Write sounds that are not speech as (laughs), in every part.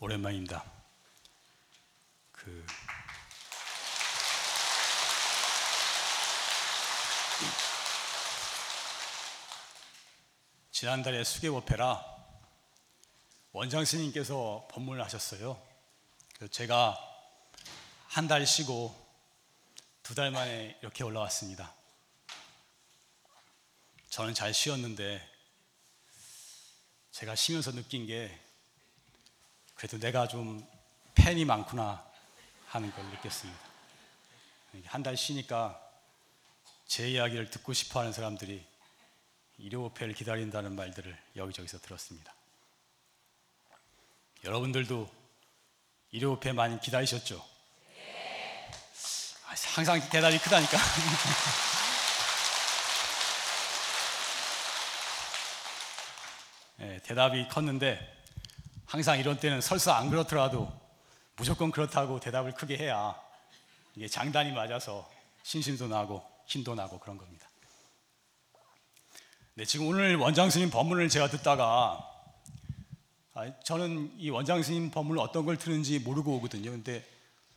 오랜만입니다. 그 지난달에 수계 오페라 원장 스님께서 법문을 하셨어요. 제가 한 달 쉬고 두 달 만에 이렇게 올라왔습니다. 저는 잘 쉬었는데 제가 쉬면서 느낀 게 그래도 내가 좀 팬이 많구나 하는 걸 느꼈습니다. 한 달 쉬니까 제 이야기를 듣고 싶어 하는 사람들이 일요오페를 기다린다는 말들을 여기저기서 들었습니다. 여러분들도 일요오페 많이 기다리셨죠? 아, 항상 대답이 크다니까. (laughs) 네, 대답이 컸는데 항상 이런 때는 설사 안 그렇더라도 무조건 그렇다고 대답을 크게 해야 이게 장단이 맞아서 신심도 나고 힘도 나고 그런 겁니다. 네, 지금 오늘 원장 스님 법문을 제가 듣다가 아, 저는 이 원장 스님 법문을 어떤 걸 들은지 모르고 오거든요. 근데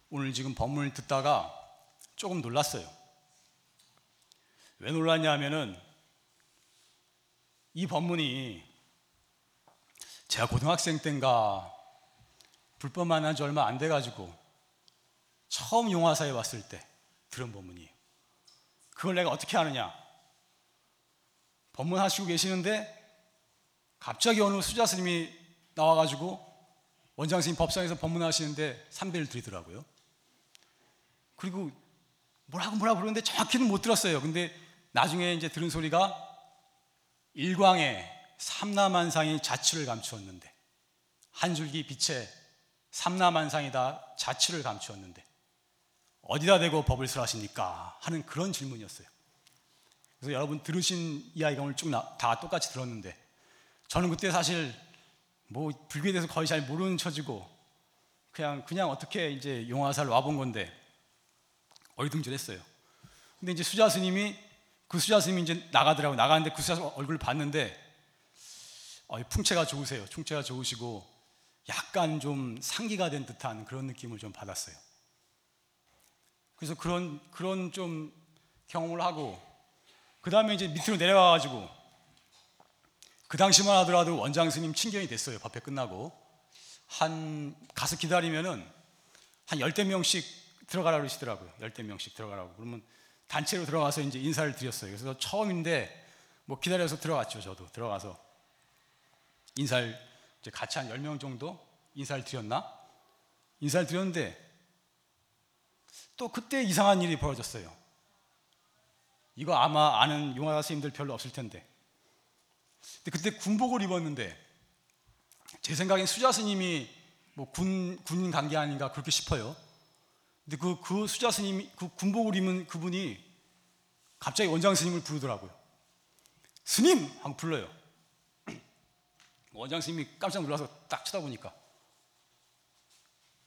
오늘 지금 법문을 듣다가 조금 놀랐어요. 왜 놀랐냐 하면은 이 법문이 제가 고등학생 때인가 불법 만난 지 얼마 안 돼가지고 처음 용화사에 왔을 때 들은 법문이에요. 그걸 내가 어떻게 아느냐? 법문 하시고 계시는데 갑자기 어느 수자 스님이 나와가지고 원장 스님 법상에서 법문하시는데 삼배를 드리더라고요. 그리고 뭐라고 뭐라고 그러는데 정확히는 못 들었어요. 근데 나중에 이제 들은 소리가 일광에 삼라만상이 자취를 감추었는데 한 줄기 빛에 삼라만상이다 자취를 감추었는데 어디다 대고 법을 설하십니까? 하는 그런 질문이었어요. 그래서 여러분 들으신 이야기가 오늘 쭉 다 똑같이 들었는데 저는 그때 사실 뭐 불교에 대해서 거의 잘 모르는 처지고 그냥 그냥 어떻게 이제 용화사를 와본 건데 어리둥절했어요. 근데 이제 수자 스님이 그 수자 스님이 이제 나가더라고 나가는데 그 수자 얼굴을 봤는데 어, 풍채가 좋으세요. 풍채가 좋으시고 약간 좀 상기가 된 듯한 그런 느낌을 좀 받았어요. 그래서 그런 그런 좀 경험을 하고 그 다음에 이제 밑으로 내려가 가지고 그 당시만 하더라도 원장 스님 친견이 됐어요. 법회 끝나고 한 가서 기다리면은 한 열대 명씩 들어가라 그러시더라고요. 열대 명씩 들어가라고. 그러면 단체로 들어가서 이제 인사를 드렸어요. 그래서 처음인데 뭐 기다려서 들어갔죠. 저도 들어가서 인사를 같이 한 10명 정도 인사를 드렸나? 인사를 드렸는데 또 그때 이상한 일이 벌어졌어요. 이거 아마 아는 용화 스님들 별로 없을 텐데. 근데 그때 군복을 입었는데 제 생각엔 수자 스님이 뭐 군, 군 관계 아닌가 그렇게 싶어요. 근데 그, 그 수자 스님이, 그 군복을 입은 그분이 갑자기 원장 스님을 부르더라고요. 스님! 하고 불러요. 원장 스님이 깜짝 놀라서 딱 쳐다보니까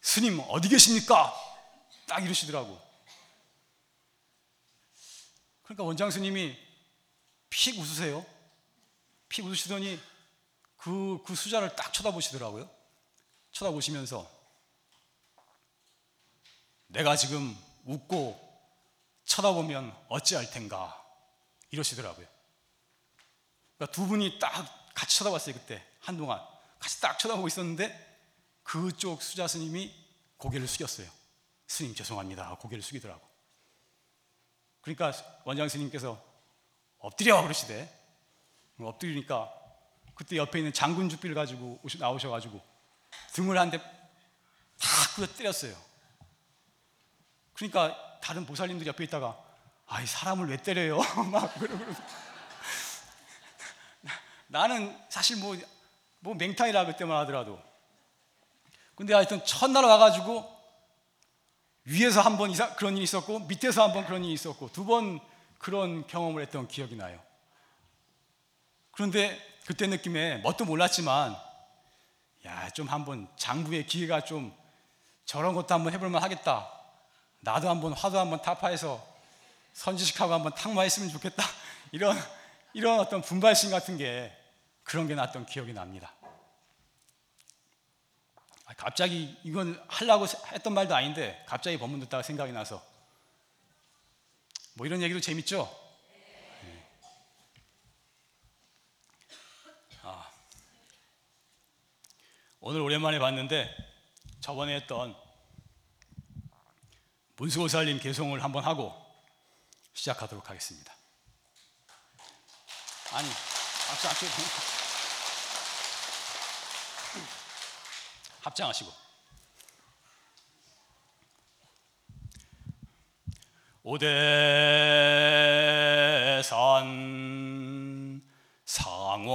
스님 어디 계십니까? 딱 이러시더라고. 그러니까 원장 스님이 픽 웃으세요. 픽 웃으시더니 그, 그 수자를 딱 쳐다보시더라고요. 쳐다보시면서 내가 지금 웃고 쳐다보면 어찌할 텐가 이러시더라고요. 그러니까 두 분이 딱 같이 쳐다봤어요 그때 한동안 같이 딱 쳐다보고 있었는데 그쪽 수자 스님이 고개를 숙였어요. 스님 죄송합니다. 고개를 숙이더라고. 그러니까 원장 스님께서 엎드려 그러시대. 엎드리니까 그때 옆에 있는 장군 주비를 가지고 나오셔가지고 등을 한 대탁 부여 때렸어요. 그러니까 다른 보살님들 옆에 있다가 아이 사람을 왜 때려요? (laughs) 막 그러고 나는 사실 뭐, 뭐 맹탕이라 그때만 하더라도 근데 하여튼 첫날 와가지고 위에서 한 번 그런 일이 있었고 밑에서 한 번 그런 일이 있었고 두 번 그런 경험을 했던 기억이 나요. 그런데 그때 느낌에 뭣도 몰랐지만 야 좀 한번 장부의 기회가 좀 저런 것도 한번 해볼만 하겠다. 나도 한번 화도 한번 타파해서 선지식하고 한번 탁마했으면 좋겠다. (laughs) 이런 이런 어떤 분발심 같은 게 그런 게 났던 기억이 납니다. 아, 갑자기 이건 하려고 했던 말도 아닌데 갑자기 법문 듣다가 생각이 나서 뭐 이런 얘기도 재밌죠? 네. 아, 오늘 오랜만에 봤는데 저번에 했던 문수고살님 개송을 한번 하고 시작하도록 하겠습니다. 아니, 박수 안 쳐도 합장하시고. 오대산 상원사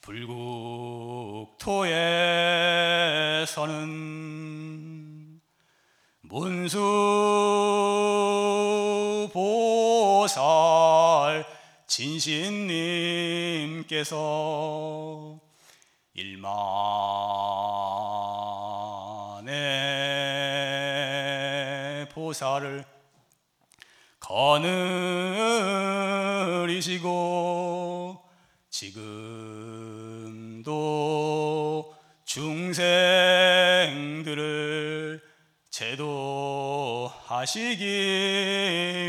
불국토에서는 문수 진신님께서 일만의 보살을 거느리시고 지금도 중생들을 제도하시기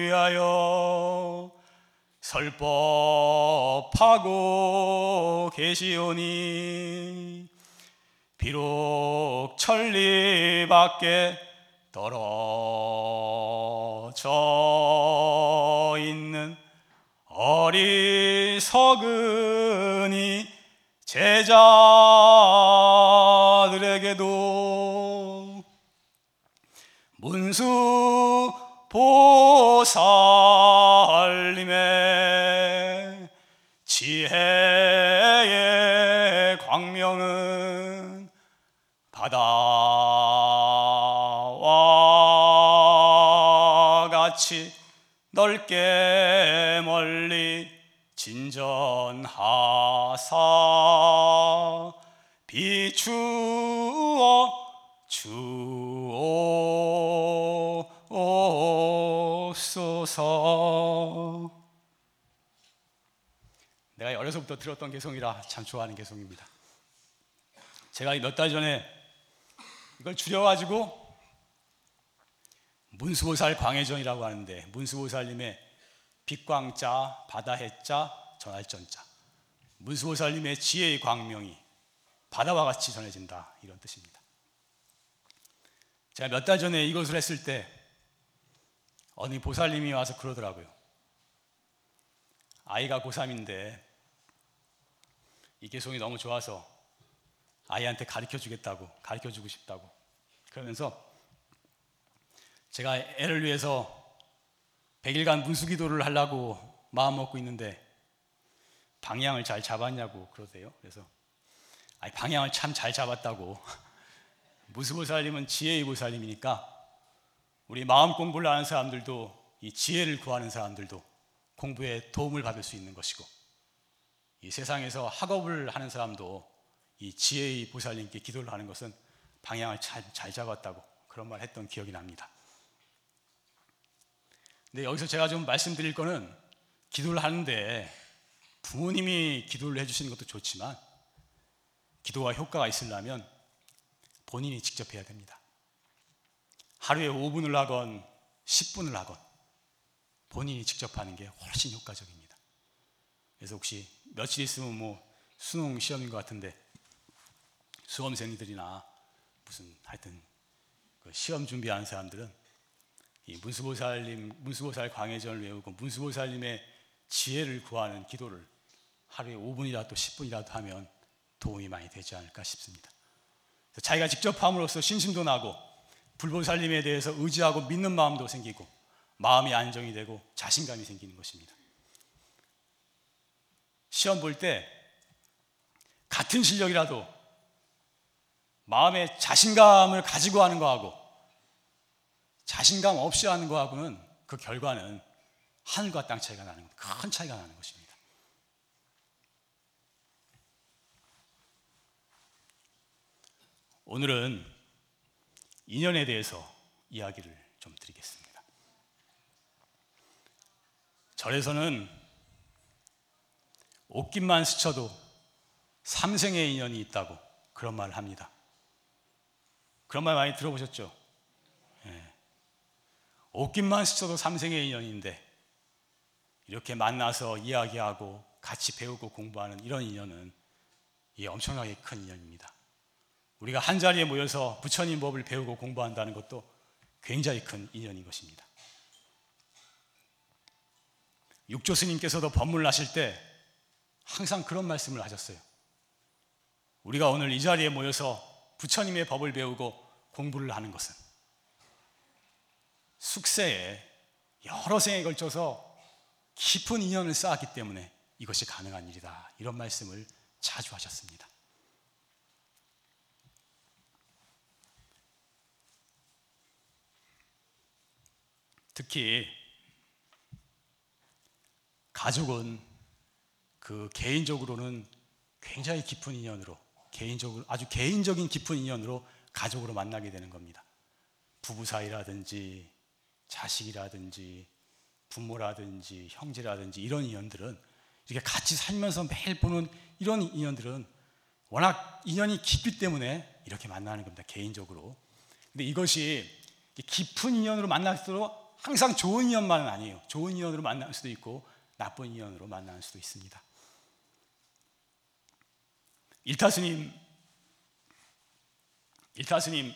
위하여 설법하고 계시오니 비록 천리 밖에 떨어져 있는 어리석은이 제자들에게도 문수 보살 게 멀리 진전하사 비추어 주옵소서. 내가 어려서부터 들었던 개송이라 참 좋아하는 개송입니다. 제가 몇 달 전에 이걸 줄여가지고 문수보살 광해전이라고 하는데 문수보살님의 빛광자, 바다해자, 전할전자. 문수보살님의 지혜의 광명이 바다와 같이 전해진다. 이런 뜻입니다. 제가 몇 달 전에 이것을 했을 때 어느 보살님이 와서 그러더라고요. 아이가 고3인데 이 개송이 너무 좋아서 아이한테 가르쳐 주겠다고 가르쳐 주고 싶다고. 그러면서 제가 애를 위해서 100일간 문수기도를 하려고 마음 먹고 있는데 방향을 잘 잡았냐고 그러세요. 그래서 아니 방향을 참 잘 잡았다고. (laughs) 무수보살님은 지혜의 보살님이니까 우리 마음 공부를 하는 사람들도 이 지혜를 구하는 사람들도 공부에 도움을 받을 수 있는 것이고 이 세상에서 학업을 하는 사람도 이 지혜의 보살님께 기도를 하는 것은 방향을 잘, 잘 잡았다고 그런 말 했던 기억이 납니다. 근데 여기서 제가 좀 말씀드릴 거는 기도를 하는데 부모님이 기도를 해주시는 것도 좋지만 기도가 효과가 있으려면 본인이 직접 해야 됩니다. 하루에 5분을 하건 10분을 하건 본인이 직접 하는 게 훨씬 효과적입니다. 그래서 혹시 며칠 있으면 뭐 수능 시험인 것 같은데 수험생들이나 무슨 하여튼 그 시험 준비하는 사람들은 이 문수보살님 문수보살 광해전을 외우고 문수보살님의 지혜를 구하는 기도를 하루에 5분이라도 10분이라도 하면 도움이 많이 되지 않을까 싶습니다. 자기가 직접 함으로써 신심도 나고 불보살님에 대해서 의지하고 믿는 마음도 생기고 마음이 안정이 되고 자신감이 생기는 것입니다. 시험 볼 때 같은 실력이라도 마음에 자신감을 가지고 하는 거하고 자신감 없이 하는 거하고는 그 결과는 하늘과 땅 차이가 나는 큰 차이가 나는 것입니다. 오늘은 인연에 대해서 이야기를 좀 드리겠습니다. 절에서는 옷깃만 스쳐도 삼생의 인연이 있다고 그런 말을 합니다. 그런 말 많이 들어보셨죠? 예. 옷깃만 스쳐도 삼생의 인연인데 이렇게 만나서 이야기하고 같이 배우고 공부하는 이런 인연은 이 엄청나게 큰 인연입니다. 우리가 한 자리에 모여서 부처님 법을 배우고 공부한다는 것도 굉장히 큰 인연인 것입니다. 육조 스님께서도 법문을 하실 때 항상 그런 말씀을 하셨어요. 우리가 오늘 이 자리에 모여서 부처님의 법을 배우고 공부를 하는 것은 숙세에 여러 생에 걸쳐서 깊은 인연을 쌓았기 때문에 이것이 가능한 일이다. 이런 말씀을 자주 하셨습니다. 특히 가족은 그 개인적으로는 굉장히 깊은 인연으로 개인적으로 아주 개인적인 깊은 인연으로 가족으로 만나게 되는 겁니다. 부부 사이라든지 자식이라든지 부모라든지 형제라든지 이런 인연들은 이렇게 같이 살면서 매일 보는 이런 인연들은 워낙 인연이 깊기 때문에 이렇게 만나는 겁니다. 개인적으로. 근데 이것이 깊은 인연으로 만날수록 항상 좋은 인연만은 아니에요. 좋은 인연으로 만날 수도 있고 나쁜 인연으로 만날 수도 있습니다. 일타스님 일타스님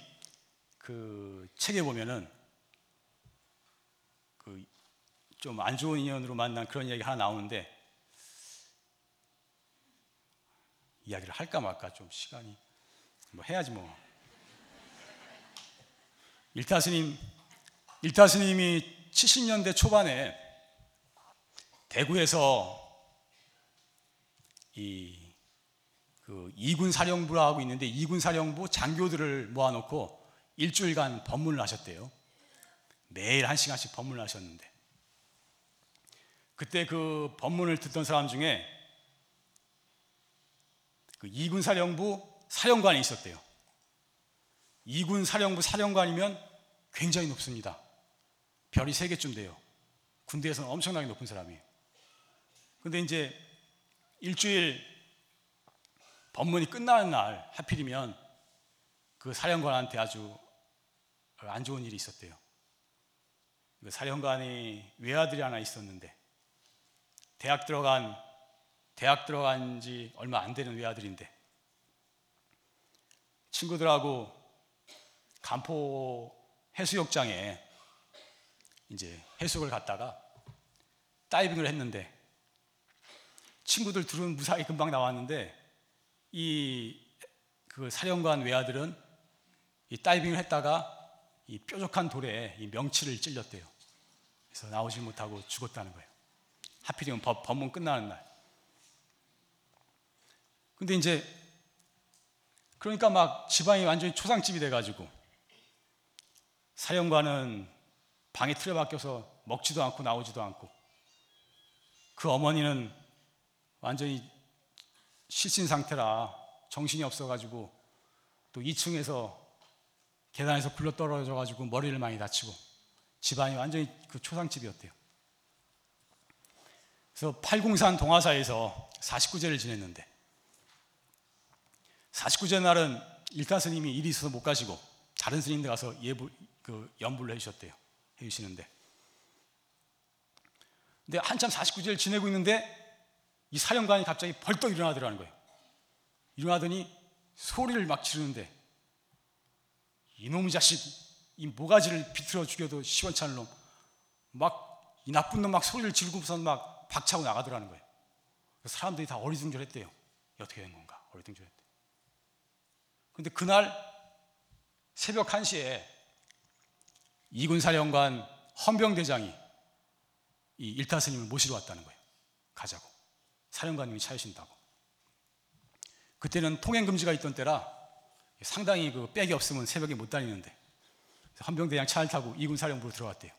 그 책에 보면은 그 좀 안 좋은 인연으로 만난 그런 이야기 하나 나오는데 이야기를 할까 말까 좀 시간이 뭐 해야지 뭐 일타스님 일타스님이 70년대 초반에 대구에서 이 그 이군 사령부라고 있는데 이군 사령부 장교들을 모아놓고 일주일간 법문을 하셨대요. 매일 한 시간씩 법문을 하셨는데 그때 그 법문을 듣던 사람 중에 그 이군 사령부 사령관이 있었대요. 이군 사령부 사령관이면 굉장히 높습니다. 별이 세 개쯤 돼요. 군대에서는 엄청나게 높은 사람이에요. 근데 이제 일주일 법문이 끝나는 날 하필이면 그 사령관한테 아주 안 좋은 일이 있었대요. 그 사령관이 외아들이 하나 있었는데 대학 들어간 대학 들어간 지 얼마 안 되는 외아들인데 친구들하고 간포 해수욕장에 이제 해수욕을 갔다가 다이빙을 했는데 친구들 둘은 무사히 금방 나왔는데 이 그 사령관 외아들은 이 다이빙을 했다가 이 뾰족한 돌에 이 명치를 찔렸대요. 그래서 나오지 못하고 죽었다는 거예요. 하필이면 법, 법문 끝나는 날. 근데 이제 그러니까 막 집안이 완전히 초상집이 돼가지고 사령관은 방에 틀어박혀서 먹지도 않고 나오지도 않고 그 어머니는 완전히 실신 상태라 정신이 없어가지고 또 2층에서 계단에서 굴러 떨어져가지고 머리를 많이 다치고 집안이 완전히 그 초상집이었대요. 그래서 팔공산 동화사에서 49제를 지냈는데 49제 날은 일타 스님이 일이 있어서 못 가시고 다른 스님들 가서 예부 그 연불을 해주셨대요. 해주시는데 근데 한참 49제를 지내고 있는데 이 사령관이 갑자기 벌떡 일어나더라는 거예요. 일어나더니 소리를 막 지르는데 이놈의 자식 이 모가지를 비틀어 죽여도 시원찮은 놈 막 이 나쁜 놈 막 소리를 지르고서 막 박차고 나가더라는 거예요. 사람들이 다 어리둥절했대요. 어떻게 된 건가? 어리둥절했대. 근데 그날 새벽 1시에 이군 사령관 헌병대장이 이 일타 스님을 모시러 왔다는 거예요. 가자고. 사령관님이 차이신다고. 그때는 통행 금지가 있던 때라 상당히 그 백이 없으면 새벽에 못 다니는데 헌병대장 차를 타고 이군 사령부로 들어갔대요.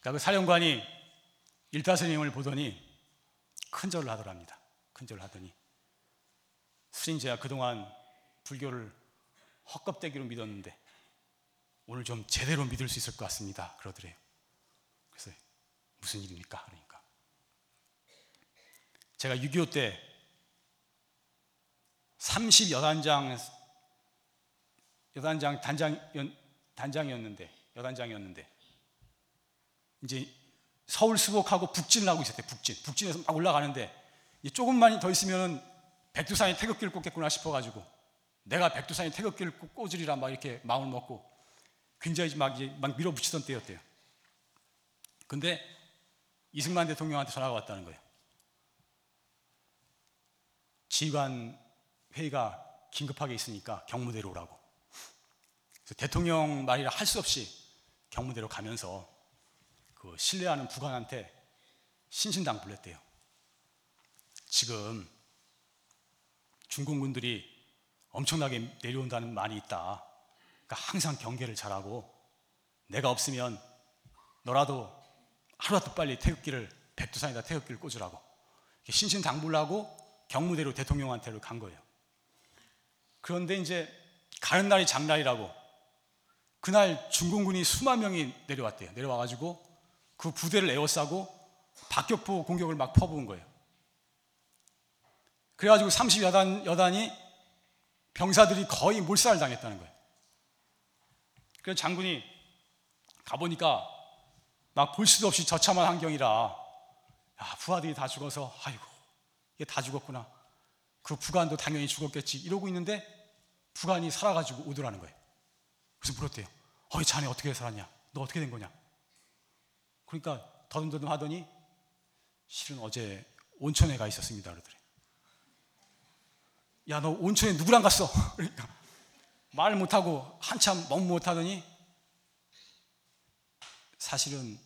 그러니까 그 사령관이 일타 스님을 보더니 큰 절을 하더랍니다. 큰 절을 하더니 스님 제가 그동안 불교를 헛껍데기로 믿었는데 오늘 좀 제대로 믿을 수 있을 것 같습니다. 그러더래요. 그래서 무슨 일입니까? 그러니까 제가 6.25 때 30 여단장 여단장 단장 단장이었는데 여단장이었는데 이제 서울 수복하고 북진을 하고 있었대 북진 북진에서 막 올라가는데 조금만 더 있으면 백두산이 태극기를 꽂겠구나 싶어가지고 내가 백두산이 태극기를 꽂으리라 막 이렇게 마음을 먹고 굉장히 막, 막 밀어붙이던 때였대요. 근데 이승만 대통령한테 전화가 왔다는 거예요. 지휘관 회의가 긴급하게 있으니까 경무대로 오라고. 그래서 대통령 말이라 할 수 없이 경무대로 가면서 그 신뢰하는 부관한테 신신당 불렀대요. 지금 중공군들이 엄청나게 내려온다는 말이 있다. 그러니까 항상 경계를 잘하고 내가 없으면 너라도 하루라도 빨리 태극기를 백두산에다 태극기를 꽂으라고 신신당부를 하고 경무대로 대통령한테로 간 거예요. 그런데 이제 가는 날이 장날이라고 그날 중공군이 수만 명이 내려왔대요. 내려와가지고 그 부대를 에워싸고 박격포 공격을 막 퍼부은 거예요. 그래가지고 30여단 여단이 병사들이 거의 몰살을 당했다는 거예요. 그래서 장군이 가보니까 막 볼 수도 없이 저참한 환경이라 야, 부하들이 다 죽어서 아이고 이게 다 죽었구나. 그 부관도 당연히 죽었겠지 이러고 있는데 부관이 살아가지고 오더라는 거예요. 그래서 물었대요. 어이 자네 어떻게 살았냐? 너 어떻게 된 거냐? 그러니까 더듬더듬 하더니 실은 어제 온천에 가 있었습니다 그러더래. 야, 너 온천에 누구랑 갔어? (laughs) 그러니까 말 못하고 한참 멍 못하더니 사실은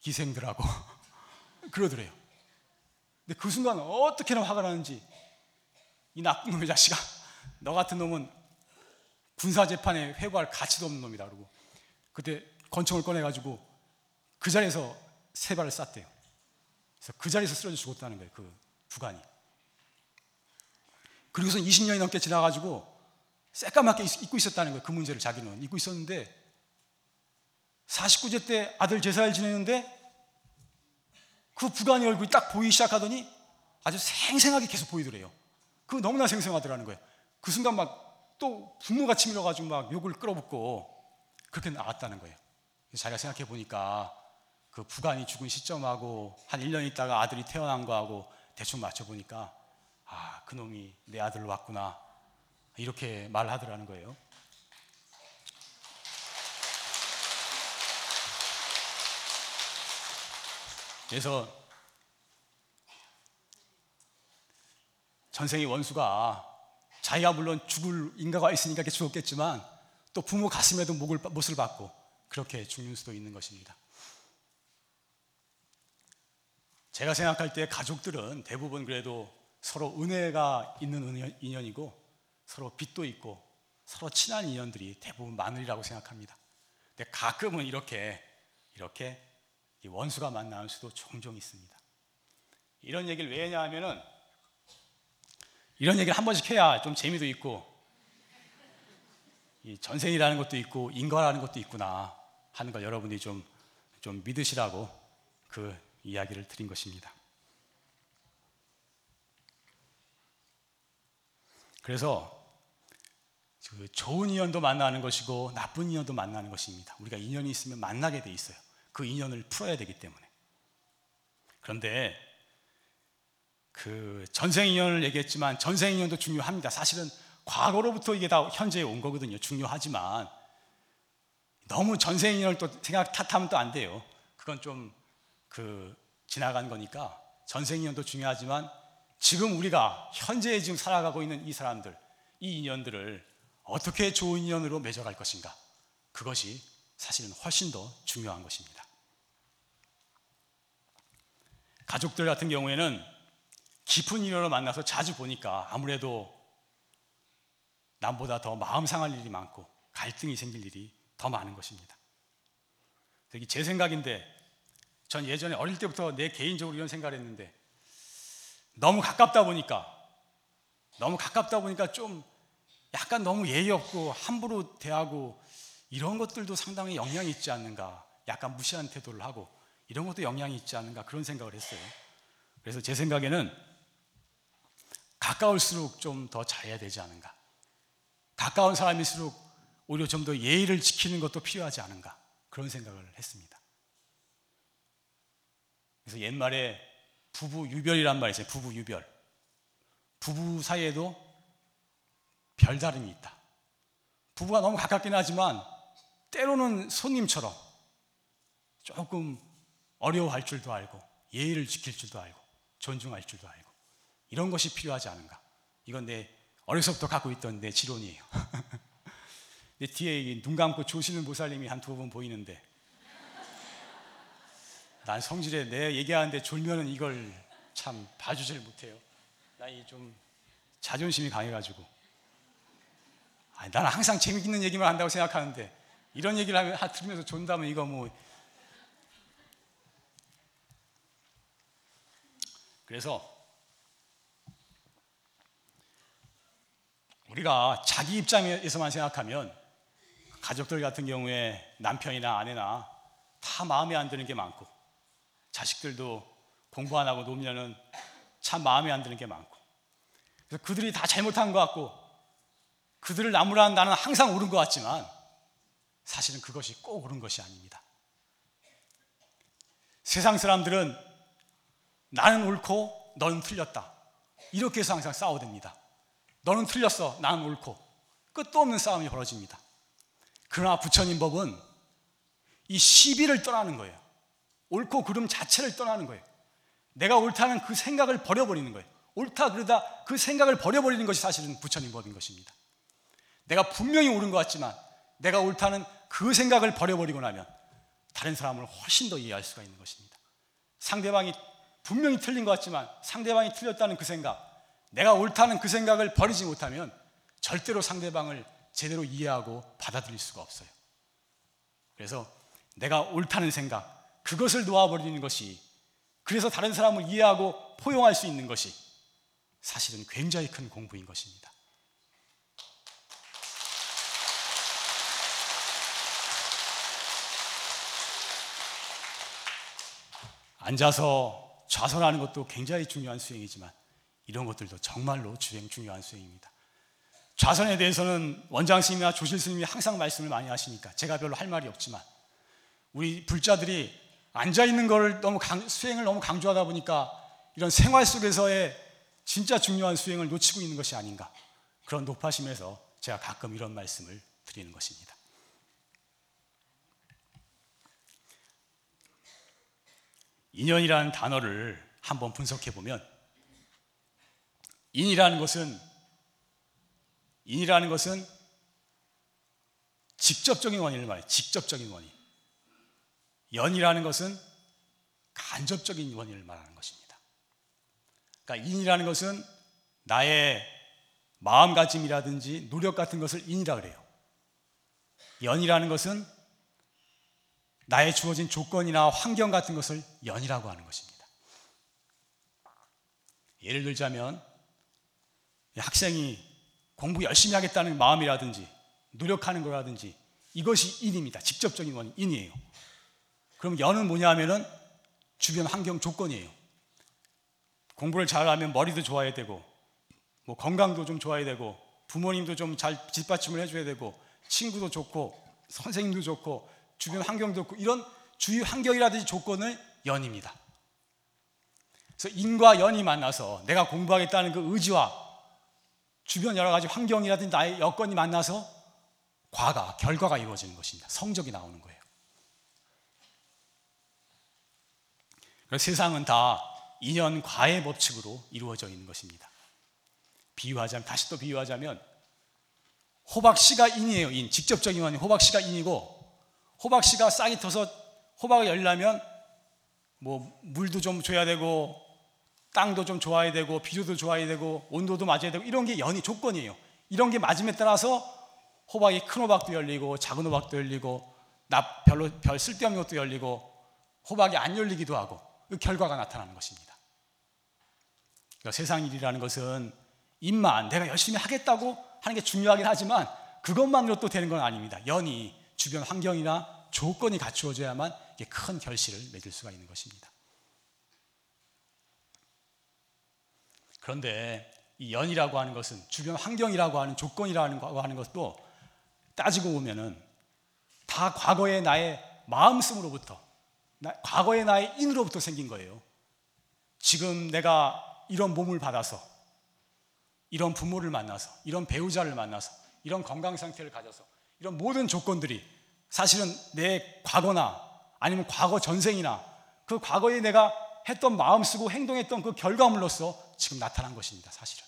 기생들하고 (laughs) 그러더래요. 근데 그 순간 어떻게나 화가 나는지 이 나쁜 놈의 자식아, 너 같은 놈은 군사재판에 회부할 가치도 없는 놈이다. 그러고 그때 권총을 꺼내가지고 그 자리에서 세 발을 쐈대요. 그래서 그 자리에서 쓰러져 죽었다는 거예요. 그 부관이. 그리고서 20년이 넘게 지나가지고 새까맣게 잊고 있었다는 거예요. 그 문제를 자기는 잊고 있었는데 49세 때 아들 제사를 지내는데 그 부관이 얼굴이 딱 보이기 시작하더니 아주 생생하게 계속 보이더래요. 그 너무나 생생하더라는 거예요. 그 순간 막 또 분노가 치밀어가지고 막 욕을 끌어붙고 그렇게 나왔다는 거예요. 자기가 생각해 보니까 그 부관이 죽은 시점하고 한 1년 있다가 아들이 태어난 거하고 대충 맞춰보니까 아, 그놈이 내 아들 왔구나. 이렇게 말하더라는 거예요. 그래서 전생의 원수가 자기가 물론 죽을 인가가 있으니까 죽었겠지만 또 부모 가슴에도 목을, 못을 받고 그렇게 죽는 수도 있는 것입니다. 제가 생각할 때 가족들은 대부분 그래도 서로 은혜가 있는 인연이고 서로 빚도 있고 서로 친한 인연들이 대부분 많으리라고 생각합니다. 근데 가끔은 이렇게 이렇게 원수가 만나는 수도 종종 있습니다. 이런 얘기를 왜 하냐면은 이런 얘기를 한 번씩 해야 좀 재미도 있고 이 전생이라는 것도 있고 인과라는 것도 있구나 하는 걸 여러분이 좀, 좀 믿으시라고 그 이야기를 드린 것입니다. 그래서 그 좋은 인연도 만나는 것이고 나쁜 인연도 만나는 것입니다. 우리가 인연이 있으면 만나게 돼 있어요. 그 인연을 풀어야 되기 때문에. 그런데 그 전생 인연을 얘기했지만 전생 인연도 중요합니다. 사실은 과거로부터 이게 다 현재에 온 거거든요. 중요하지만 너무 전생 인연을 또 생각 탓하면 또 안 돼요. 그건 좀 그 지나간 거니까 전생 인연도 중요하지만 지금 우리가 현재에 지금 살아가고 있는 이 사람들, 이 인연들을 어떻게 좋은 인연으로 맺어갈 것인가? 그것이 사실은 훨씬 더 중요한 것입니다. 가족들 같은 경우에는 깊은 인연을 만나서 자주 보니까 아무래도 남보다 더 마음 상할 일이 많고 갈등이 생길 일이 더 많은 것입니다. 제 생각인데 전 예전에 어릴 때부터 내 개인적으로 이런 생각을 했는데 너무 가깝다 보니까 너무 가깝다 보니까 좀 약간 너무 예의 없고 함부로 대하고 이런 것들도 상당히 영향이 있지 않는가 약간 무시한 태도를 하고 이런 것도 영향이 있지 않는가 그런 생각을 했어요. 그래서 제 생각에는 가까울수록 좀 더 잘해야 되지 않은가. 가까운 사람일수록 오히려 좀 더 예의를 지키는 것도 필요하지 않은가. 그런 생각을 했습니다. 그래서 옛말에 부부 유별이란 말이 있어요. 부부 유별. 부부 사이에도 별다름이 있다. 부부가 너무 가깝긴 하지만 때로는 손님처럼 조금 어려워할 줄도 알고 예의를 지킬 줄도 알고 존중할 줄도 알고 이런 것이 필요하지 않은가. 이건 내 어려서부터 갖고 있던 내 지론이에요. (laughs) 내 뒤에 눈 감고 조시는 보살님이 한두번 보이는데 난 성질에 내 얘기하는데 졸면은 이걸 참 봐주질 못해요. 나이 좀 자존심이 강해가지고. 아니, 나는 항상 재미있는 얘기만 한다고 생각하는데 이런 얘기를 하면 들으면서 존다면 이거 뭐 그래서 우리가 자기 입장에서만 생각하면 가족들 같은 경우에 남편이나 아내나 다 마음에 안 드는 게 많고 자식들도 공부 안 하고 놀면은 참 마음에 안 드는 게 많고 그래서 그들이 다 잘못한 것 같고 그들을 나무라는 나는 항상 옳은 것 같지만 사실은 그것이 꼭 옳은 것이 아닙니다. 세상 사람들은 나는 옳고 너는 틀렸다. 이렇게 해서 항상 싸워댑니다. 너는 틀렸어. 나는 옳고. 끝도 없는 싸움이 벌어집니다. 그러나 부처님 법은 이 시비를 떠나는 거예요. 옳고 그름 자체를 떠나는 거예요. 내가 옳다는 그 생각을 버려버리는 거예요. 옳다 그러다 그 생각을 버려버리는 것이 사실은 부처님 법인 것입니다. 내가 분명히 옳은 것 같지만 내가 옳다는 그 생각을 버려버리고 나면 다른 사람을 훨씬 더 이해할 수가 있는 것입니다. 상대방이 분명히 틀린 것 같지만 상대방이 틀렸다는 그 생각, 내가 옳다는 그 생각을 버리지 못하면 절대로 상대방을 제대로 이해하고 받아들일 수가 없어요. 그래서 내가 옳다는 생각, 그것을 놓아버리는 것이 그래서 다른 사람을 이해하고 포용할 수 있는 것이 사실은 굉장히 큰 공부인 것입니다. 앉아서 좌선하는 것도 굉장히 중요한 수행이지만 이런 것들도 정말로 주행 중요한 수행입니다. 좌선에 대해서는 원장 스님이나 조실 스님이 항상 말씀을 많이 하시니까 제가 별로 할 말이 없지만 우리 불자들이 앉아 있는 걸 너무 강, 수행을 너무 강조하다 보니까 이런 생활 속에서의 진짜 중요한 수행을 놓치고 있는 것이 아닌가 그런 높아심에서 제가 가끔 이런 말씀을 드리는 것입니다. 인연이라는 단어를 한번 분석해 보면 인이라는 것은 인이라는 것은 직접적인 원인을 말해 직접적인 원인. 연이라는 것은 간접적인 원인을 말하는 것입니다. 그러니까 인이라는 것은 나의 마음가짐이라든지 노력 같은 것을 인이라 그래요. 연이라는 것은 나의 주어진 조건이나 환경 같은 것을 연이라고 하는 것입니다. 예를 들자면 학생이 공부 열심히 하겠다는 마음이라든지 노력하는 거라든지 이것이 인입니다. 직접적인 원 인이에요. 그럼 연은 뭐냐 하면은 주변 환경 조건이에요. 공부를 잘하면 머리도 좋아야 되고 뭐 건강도 좀 좋아야 되고 부모님도 좀 잘 뒷받침을 해줘야 되고 친구도 좋고 선생님도 좋고 주변 환경도 좋고 이런 주위 환경이라든지 조건을 연입니다. 그래서 인과 연이 만나서 내가 공부하겠다는 그 의지와 주변 여러 가지 환경이라든지 나의 여건이 만나서 과가, 결과가 이루어지는 것입니다. 성적이 나오는 거예요. 세상은 다 인연 과의 법칙으로 이루어져 있는 것입니다. 비유하자면, 다시 또 비유하자면, 호박 씨가 인이에요, 인. 직접적인 원인, 호박 씨가 인이고, 호박 씨가 싹이 터서 호박을 열려면, 뭐, 물도 좀 줘야 되고, 땅도 좀 좋아야 되고 비료도 좋아야 되고 온도도 맞아야 되고 이런 게 연이 조건이에요. 이런 게 맞음에 따라서 호박이 큰 호박도 열리고 작은 호박도 열리고 나 별로 별 쓸데없는 것도 열리고 호박이 안 열리기도 하고 그 결과가 나타나는 것입니다. 그러니까 세상 일이라는 것은 입만 내가 열심히 하겠다고 하는 게 중요하긴 하지만 그것만으로 또 되는 건 아닙니다. 연이 주변 환경이나 조건이 갖추어져야만 큰 결실을 맺을 수가 있는 것입니다. 그런데 이 연이라고 하는 것은 주변 환경이라고 하는 조건이라고 하는 것도 따지고 보면은 다 과거의 나의 마음씀으로부터 과거의 나의 인으로부터 생긴 거예요. 지금 내가 이런 몸을 받아서 이런 부모를 만나서 이런 배우자를 만나서 이런 건강 상태를 가져서 이런 모든 조건들이 사실은 내 과거나 아니면 과거 전생이나 그 과거에 내가 했던 마음 쓰고 행동했던 그 결과물로서 지금 나타난 것입니다. 사실은.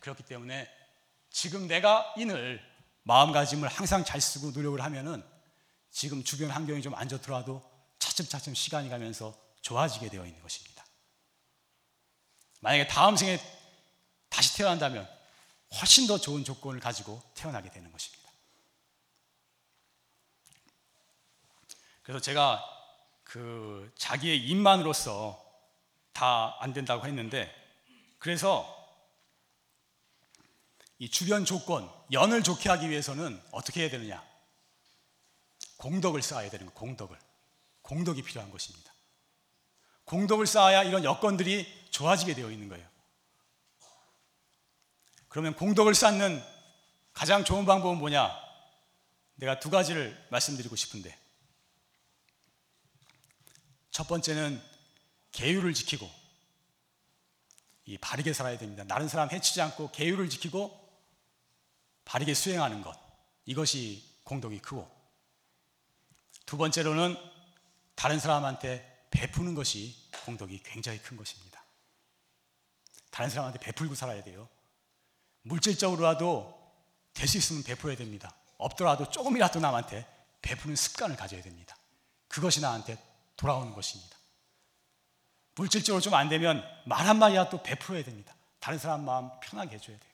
그렇기 때문에 지금 내가 인을 마음가짐을 항상 잘 쓰고 노력을 하면은 지금 주변 환경이 좀 안 좋더라도 차츰차츰 시간이 가면서 좋아지게 되어 있는 것입니다. 만약에 다음 생에 다시 태어난다면 훨씬 더 좋은 조건을 가지고 태어나게 되는 것입니다. 그래서 제가 그 자기의 입만으로서 다 안 된다고 했는데 그래서 이 주변 조건, 연을 좋게 하기 위해서는 어떻게 해야 되느냐? 공덕을 쌓아야 되는 거, 공덕을. 공덕이 필요한 것입니다. 공덕을 쌓아야 이런 여건들이 좋아지게 되어 있는 거예요. 그러면 공덕을 쌓는 가장 좋은 방법은 뭐냐? 내가 두 가지를 말씀드리고 싶은데. 첫 번째는 계율을 지키고 이 바르게 살아야 됩니다. 다른 사람 해치지 않고 계율을 지키고 바르게 수행하는 것. 이것이 공덕이 크고 두 번째로는 다른 사람한테 베푸는 것이 공덕이 굉장히 큰 것입니다. 다른 사람한테 베풀고 살아야 돼요. 물질적으로라도 될 수 있으면 베풀어야 됩니다. 없더라도 조금이라도 남한테 베푸는 습관을 가져야 됩니다. 그것이 나한테 돌아오는 것입니다. 물질적으로 좀 안 되면 말 한마디라도 베풀어야 됩니다. 다른 사람 마음 편하게 해줘야 돼요.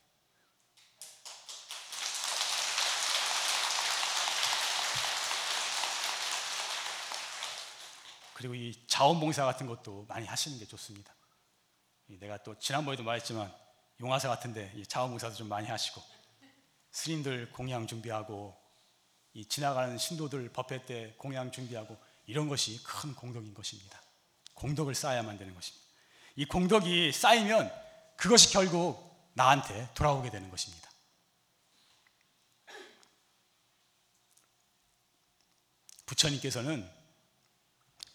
그리고 이 자원봉사 같은 것도 많이 하시는 게 좋습니다. 내가 또 지난번에도 말했지만 용화사 같은데 자원봉사도 좀 많이 하시고 스님들 공양 준비하고 이 지나가는 신도들 법회 때 공양 준비하고 이런 것이 큰 공덕인 것입니다. 공덕을 쌓아야만 되는 것입니다. 이 공덕이 쌓이면 그것이 결국 나한테 돌아오게 되는 것입니다. 부처님께서는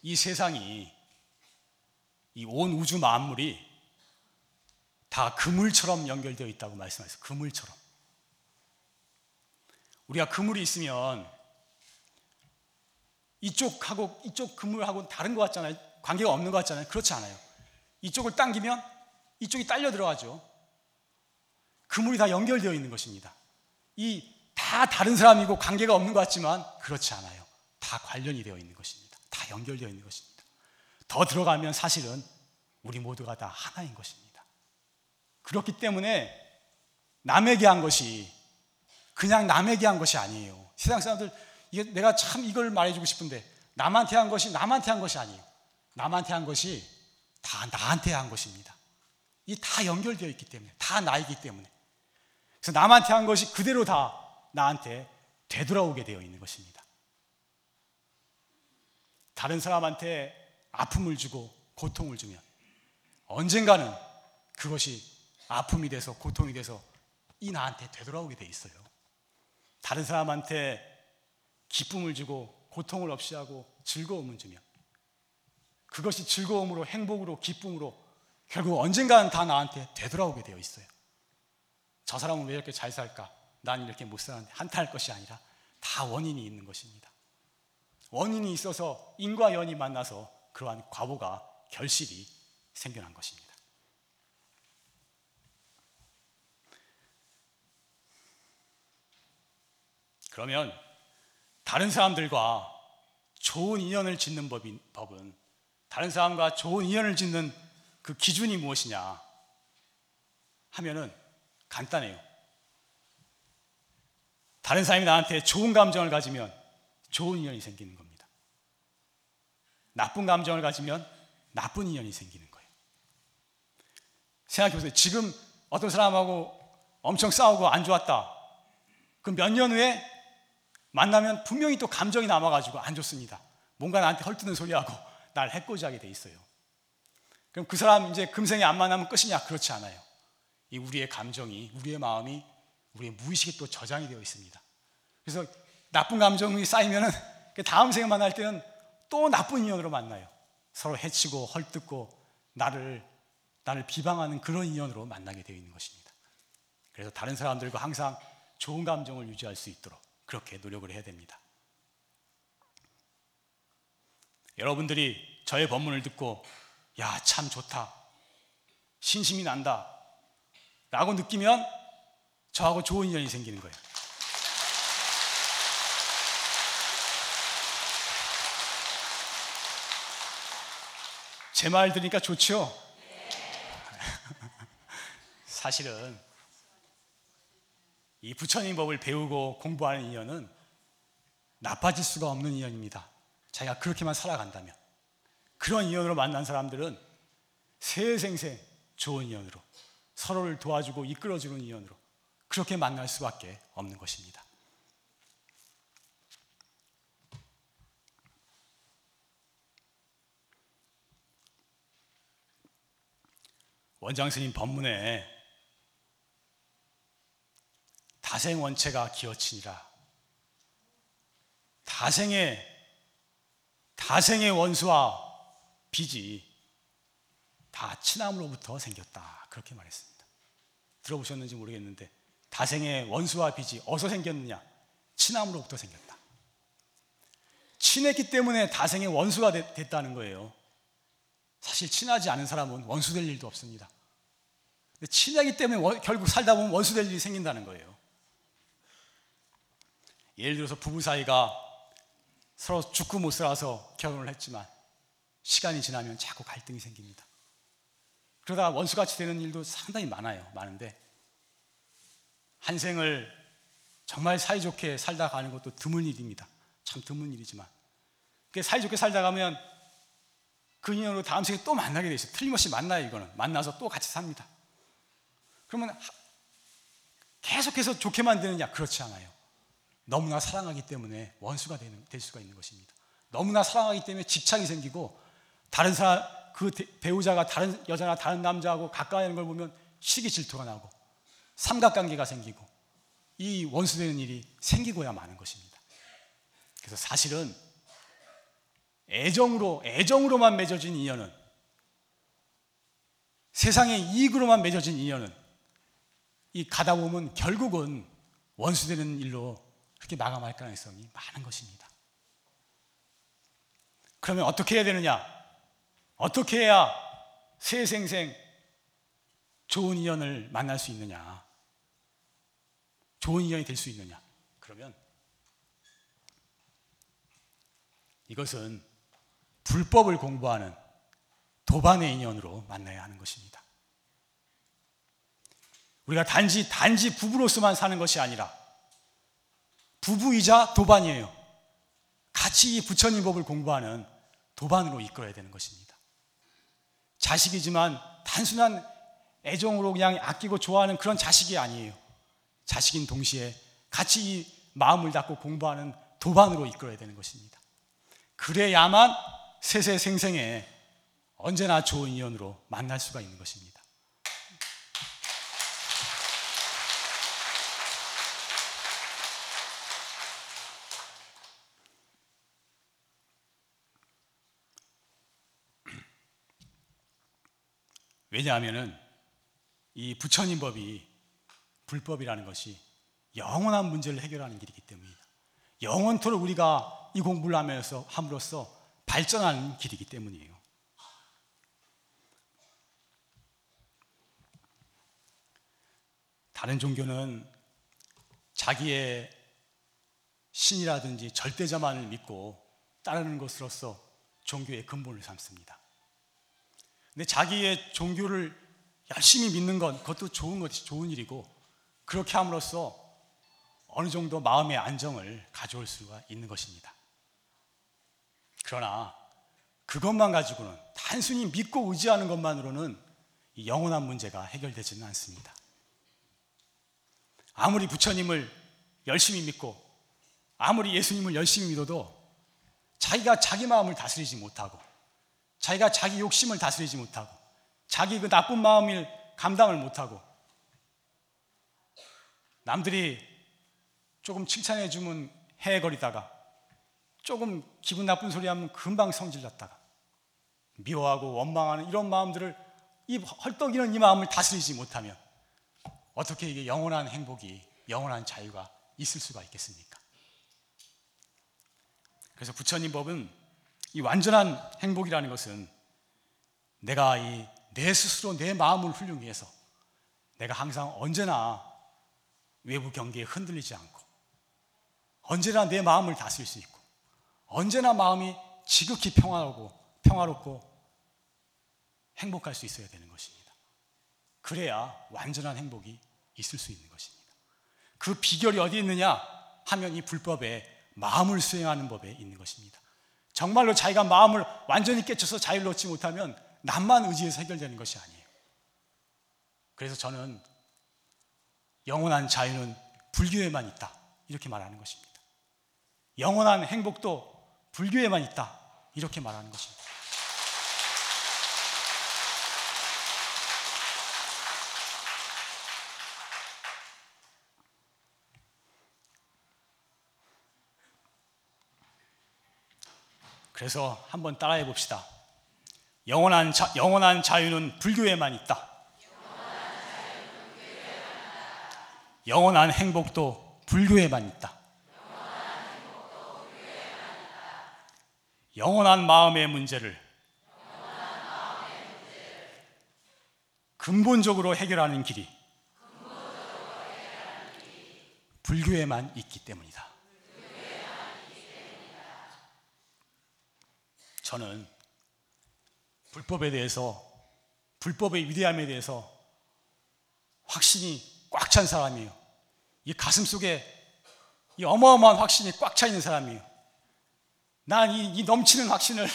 이 세상이 이 온 우주 만물이 다 그물처럼 연결되어 있다고 말씀하셨어요. 그물처럼. 우리가 그물이 있으면 이쪽하고 이쪽 그물하고 다른 것 같잖아요. 관계가 없는 것 같잖아요. 그렇지 않아요. 이쪽을 당기면 이쪽이 딸려 들어가죠. 그물이 다 연결되어 있는 것입니다. 이 다 다른 사람이고 관계가 없는 것 같지만 그렇지 않아요. 다 관련이 되어 있는 것입니다. 다 연결되어 있는 것입니다. 더 들어가면 사실은 우리 모두가 다 하나인 것입니다. 그렇기 때문에 남에게 한 것이 그냥 남에게 한 것이 아니에요. 세상 사람들 이게 내가 참 이걸 말해주고 싶은데 남한테 한 것이 남한테 한 것이 아니에요. 남한테 한 것이 다 나한테 한 것입니다. 이 다 연결되어 있기 때문에 다 나이기 때문에 그래서 남한테 한 것이 그대로 다 나한테 되돌아오게 되어 있는 것입니다. 다른 사람한테 아픔을 주고 고통을 주면 언젠가는 그것이 아픔이 돼서 고통이 돼서 이 나한테 되돌아오게 돼 있어요. 다른 사람한테 기쁨을 주고 고통을 없이 하고 즐거움을 주면 그것이 즐거움으로 행복으로 기쁨으로 결국 언젠가는 다 나한테 되돌아오게 되어 있어요. 저 사람은 왜 이렇게 잘 살까? 난 이렇게 못 사는데 한탄할 것이 아니라 다 원인이 있는 것입니다. 원인이 있어서 인과 연이 만나서 그러한 과보가 결실이 생겨난 것입니다. 그러면 다른 사람들과 좋은 인연을 짓는 법은 다른 사람과 좋은 인연을 짓는 그 기준이 무엇이냐 하면은 간단해요. 다른 사람이 나한테 좋은 감정을 가지면 좋은 인연이 생기는 겁니다. 나쁜 감정을 가지면 나쁜 인연이 생기는 거예요. 생각해 보세요. 지금 어떤 사람하고 엄청 싸우고 안 좋았다. 그럼 몇 년 후에 만나면 분명히 또 감정이 남아가지고 안 좋습니다. 뭔가 나한테 헐뜯는 소리하고 (laughs) 날 해코지하게 돼 있어요. 그럼 그 사람 이제 금생에 안 만나면 끝이냐? 그렇지 않아요. 이 우리의 감정이, 우리의 마음이, 우리의 무의식에 또 저장이 되어 있습니다. 그래서 나쁜 감정이 쌓이면은 그 다음 생에 만날 때는 또 나쁜 인연으로 만나요. 서로 해치고 헐뜯고 나를 나를 비방하는 그런 인연으로 만나게 되어 있는 것입니다. 그래서 다른 사람들과 항상 좋은 감정을 유지할 수 있도록 그렇게 노력을 해야 됩니다. 여러분들이 저의 법문을 듣고 야, 참 좋다. 신심이 난다. 라고 느끼면 저하고 좋은 인연이 생기는 거예요. 제 말 들으니까 좋죠? (laughs) 사실은 이 부처님 법을 배우고 공부하는 인연은 나빠질 수가 없는 인연입니다. 자기가 그렇게만 살아간다면. 그런 인연으로 만난 사람들은 세생생 좋은 인연으로 서로를 도와주고 이끌어주는 인연으로 그렇게 만날 수밖에 없는 것입니다. 원장 스님 법문에 다생 원체가 기어치니라 다생의 다생의 원수와 빚이 다 친함으로부터 생겼다. 그렇게 말했습니다. 들어보셨는지 모르겠는데 다생의 원수와 빚이 어디서 생겼느냐? 친함으로부터 생겼다. 친했기 때문에 다생의 원수가 됐다는 거예요. 사실 친하지 않은 사람은 원수 될 일도 없습니다. 친하기 때문에 결국 살다 보면 원수 될 일이 생긴다는 거예요. 예를 들어서 부부 사이가 서로 죽고 못 살아서 결혼을 했지만 시간이 지나면 자꾸 갈등이 생깁니다. 그러다 원수같이 되는 일도 상당히 많아요. 많은데 한 생을 정말 사이좋게 살다 가는 것도 드문 일입니다. 참 드문 일이지만 사이좋게 살다 가면 그 인연으로 다음 생에 또 만나게 돼 있어요. 틀림없이 만나요, 이거는. 만나서 또 같이 삽니다. 그러면 계속해서 좋게 만드느냐? 그렇지 않아요. 너무나 사랑하기 때문에 원수가 되는, 될 수가 있는 것입니다. 너무나 사랑하기 때문에 집착이 생기고 다른 사람 그 배우자가 다른 여자나 다른 남자하고 가까이 하는 걸 보면 시기 질투가 나고 삼각관계가 생기고 이 원수되는 일이 생기고야 마는 것입니다. 그래서 사실은 애정으로 애정으로만 맺어진 인연은 세상의 이익으로만 맺어진 인연은 이 가다 보면 결국은 원수되는 일로 그렇게 마감할 가능성이 많은 것입니다. 그러면 어떻게 해야 되느냐? 어떻게 해야 새생생 좋은 인연을 만날 수 있느냐? 좋은 인연이 될 수 있느냐? 그러면 이것은 불법을 공부하는 도반의 인연으로 만나야 하는 것입니다. 우리가 단지 단지 부부로서만 사는 것이 아니라 부부이자 도반이에요. 같이 이 부처님 법을 공부하는 도반으로 이끌어야 되는 것입니다. 자식이지만 단순한 애정으로 그냥 아끼고 좋아하는 그런 자식이 아니에요. 자식인 동시에 같이 이 마음을 닫고 공부하는 도반으로 이끌어야 되는 것입니다. 그래야만 세세생생에 언제나 좋은 인연으로 만날 수가 있는 것입니다. 왜냐하면은 이 부처님 법이 불법이라는 것이 영원한 문제를 해결하는 길이기 때문입니다. 영원토록 우리가 이 공부를 하면서 함으로써 발전하는 길이기 때문이에요. 다른 종교는 자기의 신이라든지 절대자만을 믿고 따르는 것으로서 종교의 근본을 삼습니다. 근데 자기의 종교를 열심히 믿는 건 그것도 좋은 것이 좋은 일이고 그렇게 함으로써 어느 정도 마음의 안정을 가져올 수가 있는 것입니다. 그러나 그것만 가지고는 단순히 믿고 의지하는 것만으로는 영원한 문제가 해결되지는 않습니다. 아무리 부처님을 열심히 믿고 아무리 예수님을 열심히 믿어도 자기가 자기 마음을 다스리지 못하고 자기가 자기 욕심을 다스리지 못하고 자기 그 나쁜 마음을 감당을 못하고 남들이 조금 칭찬해 주면 해거리다가 조금 기분 나쁜 소리 하면 금방 성질 났다가 미워하고 원망하는 이런 마음들을 이 헐떡이는 이 마음을 다스리지 못하면 어떻게 이게 영원한 행복이 영원한 자유가 있을 수가 있겠습니까? 그래서 부처님 법은 이 완전한 행복이라는 것은 내가 이 내 스스로 내 마음을 훌륭히 해서 내가 항상 언제나 외부 경계에 흔들리지 않고 언제나 내 마음을 다스릴 수 있고 언제나 마음이 지극히 평화롭고 평화롭고 행복할 수 있어야 되는 것입니다. 그래야 완전한 행복이 있을 수 있는 것입니다. 그 비결이 어디 있느냐 하면 이 불법에 마음을 수행하는 법에 있는 것입니다. 정말로 자기가 마음을 완전히 깨쳐서 자유를 얻지 못하면 남만 의지해서 해결되는 것이 아니에요. 그래서 저는 영원한 자유는 불교에만 있다. 이렇게 말하는 것입니다. 영원한 행복도 불교에만 있다. 이렇게 말하는 것입니다. 그래서 한번 따라해 봅시다. 영원한, 자, 영원한 자유는 불교에만 있다. 영원한 행복도 불교에만 있다. 영원한 마음의 문제를 근본적으로 해결하는 길이 불교에만 있기 때문이다. 저는 불법에 대해서 불법의 위대함에 대해서 확신이 꽉 찬 사람이에요. 이 가슴 속에 이 어마어마한 확신이 꽉 차 있는 사람이에요. 난 이 이 넘치는 확신을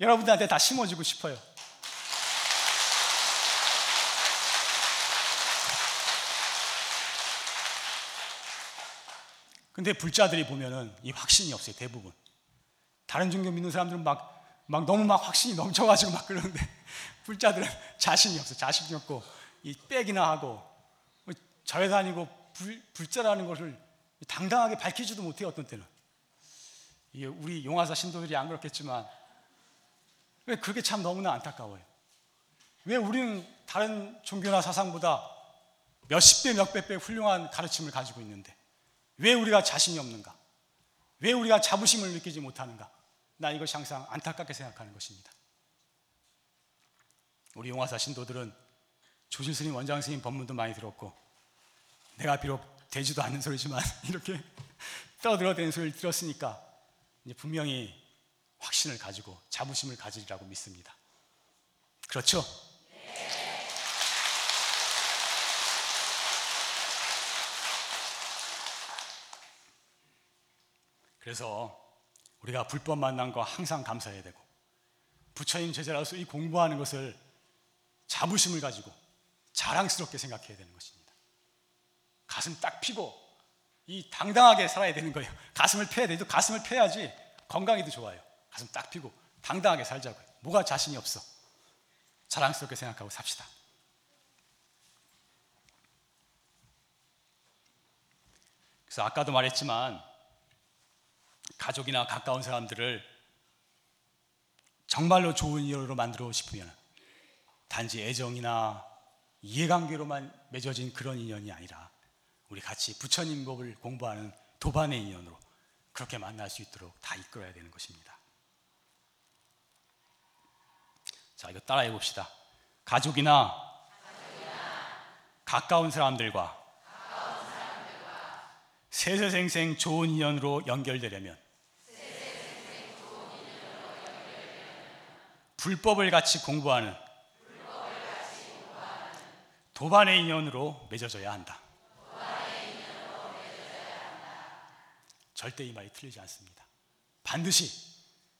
여러분들한테 다 심어주고 싶어요. 근데 불자들이 보면은 이 확신이 없어요, 대부분. 다른 종교 믿는 사람들은 막 막 너무 막 확신이 넘쳐가지고 막 그러는데 (laughs) 불자들은 자신이 없어, 자신이 없고 이 빽이나 하고 뭐 절에 다니고 불, 불자라는 것을 당당하게 밝히지도 못해요 어떤 때는. 우리 용화사 신도들이 안 그렇겠지만 왜 그게 참 너무나 안타까워요. 왜 우리는 다른 종교나 사상보다 몇십 배, 몇백 배 훌륭한 가르침을 가지고 있는데 왜 우리가 자신이 없는가? 왜 우리가 자부심을 느끼지 못하는가? 나 이것이 항상 안타깝게 생각하는 것입니다. 우리 용화사 신도들은 조실 스님, 원장 스님 법문도 많이 들었고 내가 비록 되지도 않는 소리지만 (laughs) 이렇게 떠들어대는 소리를 들었으니까 이제 분명히 확신을 가지고 자부심을 가지리라고 믿습니다. 그렇죠? 그래서 우리가 불법 만난 거 항상 감사해야 되고 부처님 제자로서 이 공부하는 것을 자부심을 가지고 자랑스럽게 생각해야 되는 것입니다. 가슴 딱 피고 이 당당하게 살아야 되는 거예요. 가슴을 펴야 돼도 가슴을 펴야지 건강에도 좋아요. 가슴 딱 피고 당당하게 살자고요. 뭐가 자신이 없어. 자랑스럽게 생각하고 삽시다. 그래서 아까도 말했지만 가족이나 가까운 사람들을 정말로 좋은 이유로 만들고 싶으면 단지 애정이나 이해관계로만 맺어진 그런 인연이 아니라 우리 같이 부처님 법을 공부하는 도반의 인연으로 그렇게 만날 수 있도록 다 이끌어야 되는 것입니다. 자, 이거 따라해 봅시다. 가족이나, 가족이나 가까운 사람들과, 사람들과 세세생생 좋은 인연으로 연결되려면 불법을 같이 공부하는 도반의 인연으로 맺어져야 한다. 절대 이 말이 틀리지 않습니다. 반드시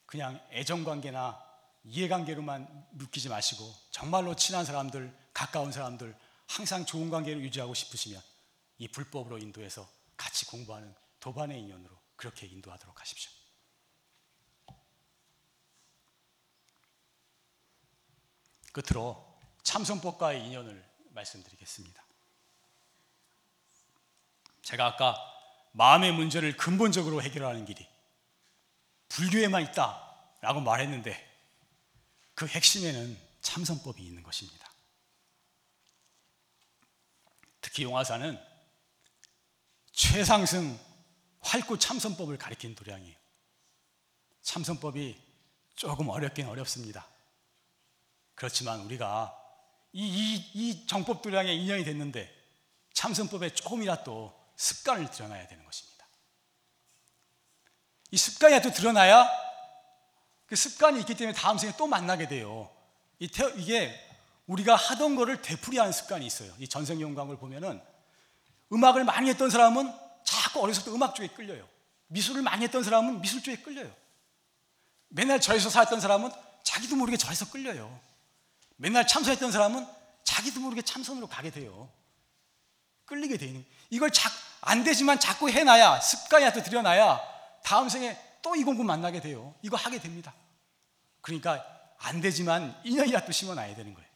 그냥 애정 관계나 이해 관계로만 묶이지 마시고 정말로 친한 사람들, 가까운 사람들 항상 좋은 관계를 유지하고 싶으시면 이 불법으로 인도해서 같이 공부하는 도반의 인연으로 그렇게 인도하도록 하십시오. 끝으로 참선법과의 인연을 말씀드리겠습니다. 제가 아까 마음의 문제를 근본적으로 해결하는 길이 불교에만 있다라고 말했는데 그 핵심에는 참선법이 있는 것입니다. 특히 용화사는 최상승 활구 참선법을 가리킨 도량이에요. 참선법이 조금 어렵긴 어렵습니다. 그렇지만 우리가 이, 이, 이 정법 도량에 인연이 됐는데 참선법에 조금이라도 습관을 드러나야 되는 것입니다. 이 습관이라도 드러나야 그 습관이 있기 때문에 다음 생에 또 만나게 돼요. 이게 우리가 하던 거를 되풀이하는 습관이 있어요. 이 전생용광을 보면은 음악을 많이 했던 사람은 자꾸 어렸을 때 음악 쪽에 끌려요. 미술을 많이 했던 사람은 미술 쪽에 끌려요. 맨날 절에서 살았던 사람은 자기도 모르게 절에서 끌려요. 맨날 참선했던 사람은 자기도 모르게 참선으로 가게 돼요. 끌리게 되는 이걸 자, 안 되지만 자꾸 해놔야 습관이라도 들여놔야 다음 생에 또 이 공부 만나게 돼요. 이거 하게 됩니다. 그러니까 안 되지만 인연이라도 심어놔야 되는 거예요.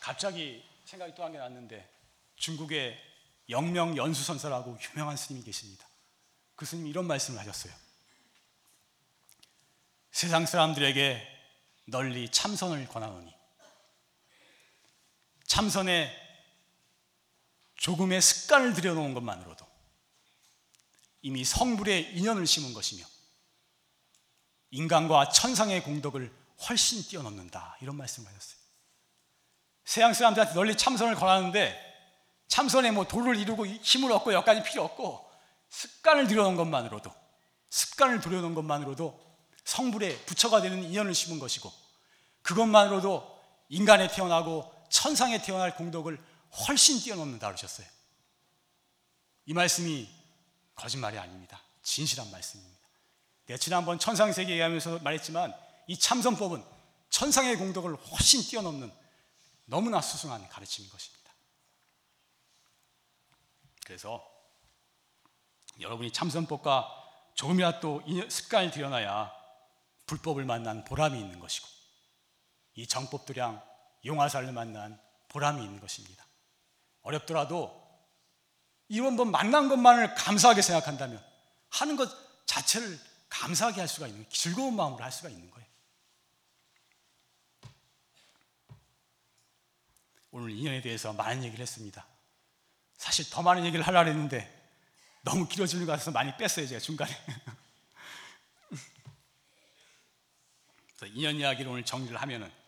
갑자기 생각이 또 한 게 났는데 중국의 영명 연수선사라고 유명한 스님이 계십니다. 그 스님이 이런 말씀을 하셨어요. 세상 사람들에게 널리 참선을 권하노니 참선에 조금의 습관을 들여놓은 것만으로도 이미 성불의 인연을 심은 것이며 인간과 천상의 공덕을 훨씬 뛰어넘는다 이런 말씀을 하셨어요. 세상 사람들한테 널리 참선을 권하는데 참선에 뭐 도를 이루고 힘을 얻고 여기까지 필요 없고 습관을 들여놓은 것만으로도 습관을 들여놓은 것만으로도 성불의 부처가 되는 인연을 심은 것이고 그것만으로도 인간에 태어나고 천상에 태어날 공덕을 훨씬 뛰어넘는다 그러셨어요. 이 말씀이 거짓말이 아닙니다. 진실한 말씀입니다. 내가 지난번 천상세계 얘기하면서 말했지만 이 참선법은 천상의 공덕을 훨씬 뛰어넘는 너무나 수승한 가르침인 것입니다. 그래서 여러분이 참선법과 조금이라도 습관을 들여놔야 불법을 만난 보람이 있는 것이고 이 정법도량 용화살을 만난 보람이 있는 것입니다. 어렵더라도 이번 번 만난 것만을 감사하게 생각한다면 하는 것 자체를 감사하게 할 수가 있는 즐거운 마음으로 할 수가 있는 거예요. 오늘 인연에 대해서 많은 얘기를 했습니다. 사실 더 많은 얘기를 하려고 했는데 너무 길어지는 것 같아서 많이 뺐어요, 제가 중간에. (laughs) 인연 이야기를 오늘 정리를 하면은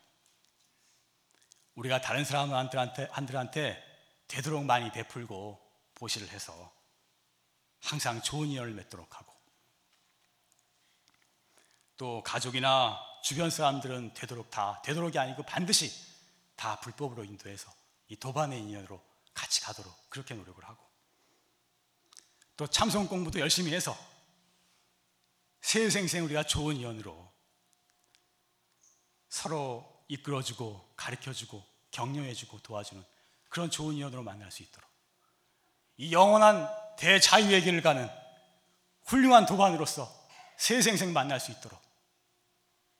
우리가 다른 사람들한테 한들한테 되도록 많이 베풀고 보시를 해서 항상 좋은 인연을 맺도록 하고 또 가족이나 주변 사람들은 되도록 다 되도록이 아니고 반드시 다 불법으로 인도해서 이 도반의 인연으로 같이 가도록 그렇게 노력을 하고 또 참선 공부도 열심히 해서 세생생 우리가 좋은 인연으로 서로 이끌어주고 가르쳐주고 격려해주고 도와주는 그런 좋은 인연으로 만날 수 있도록 이 영원한 대자유의 길을 가는 훌륭한 도반으로서 세생생 만날 수 있도록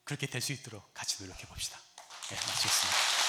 그렇게 될 수 있도록 같이 노력해 봅시다. 네, 마치겠습니다.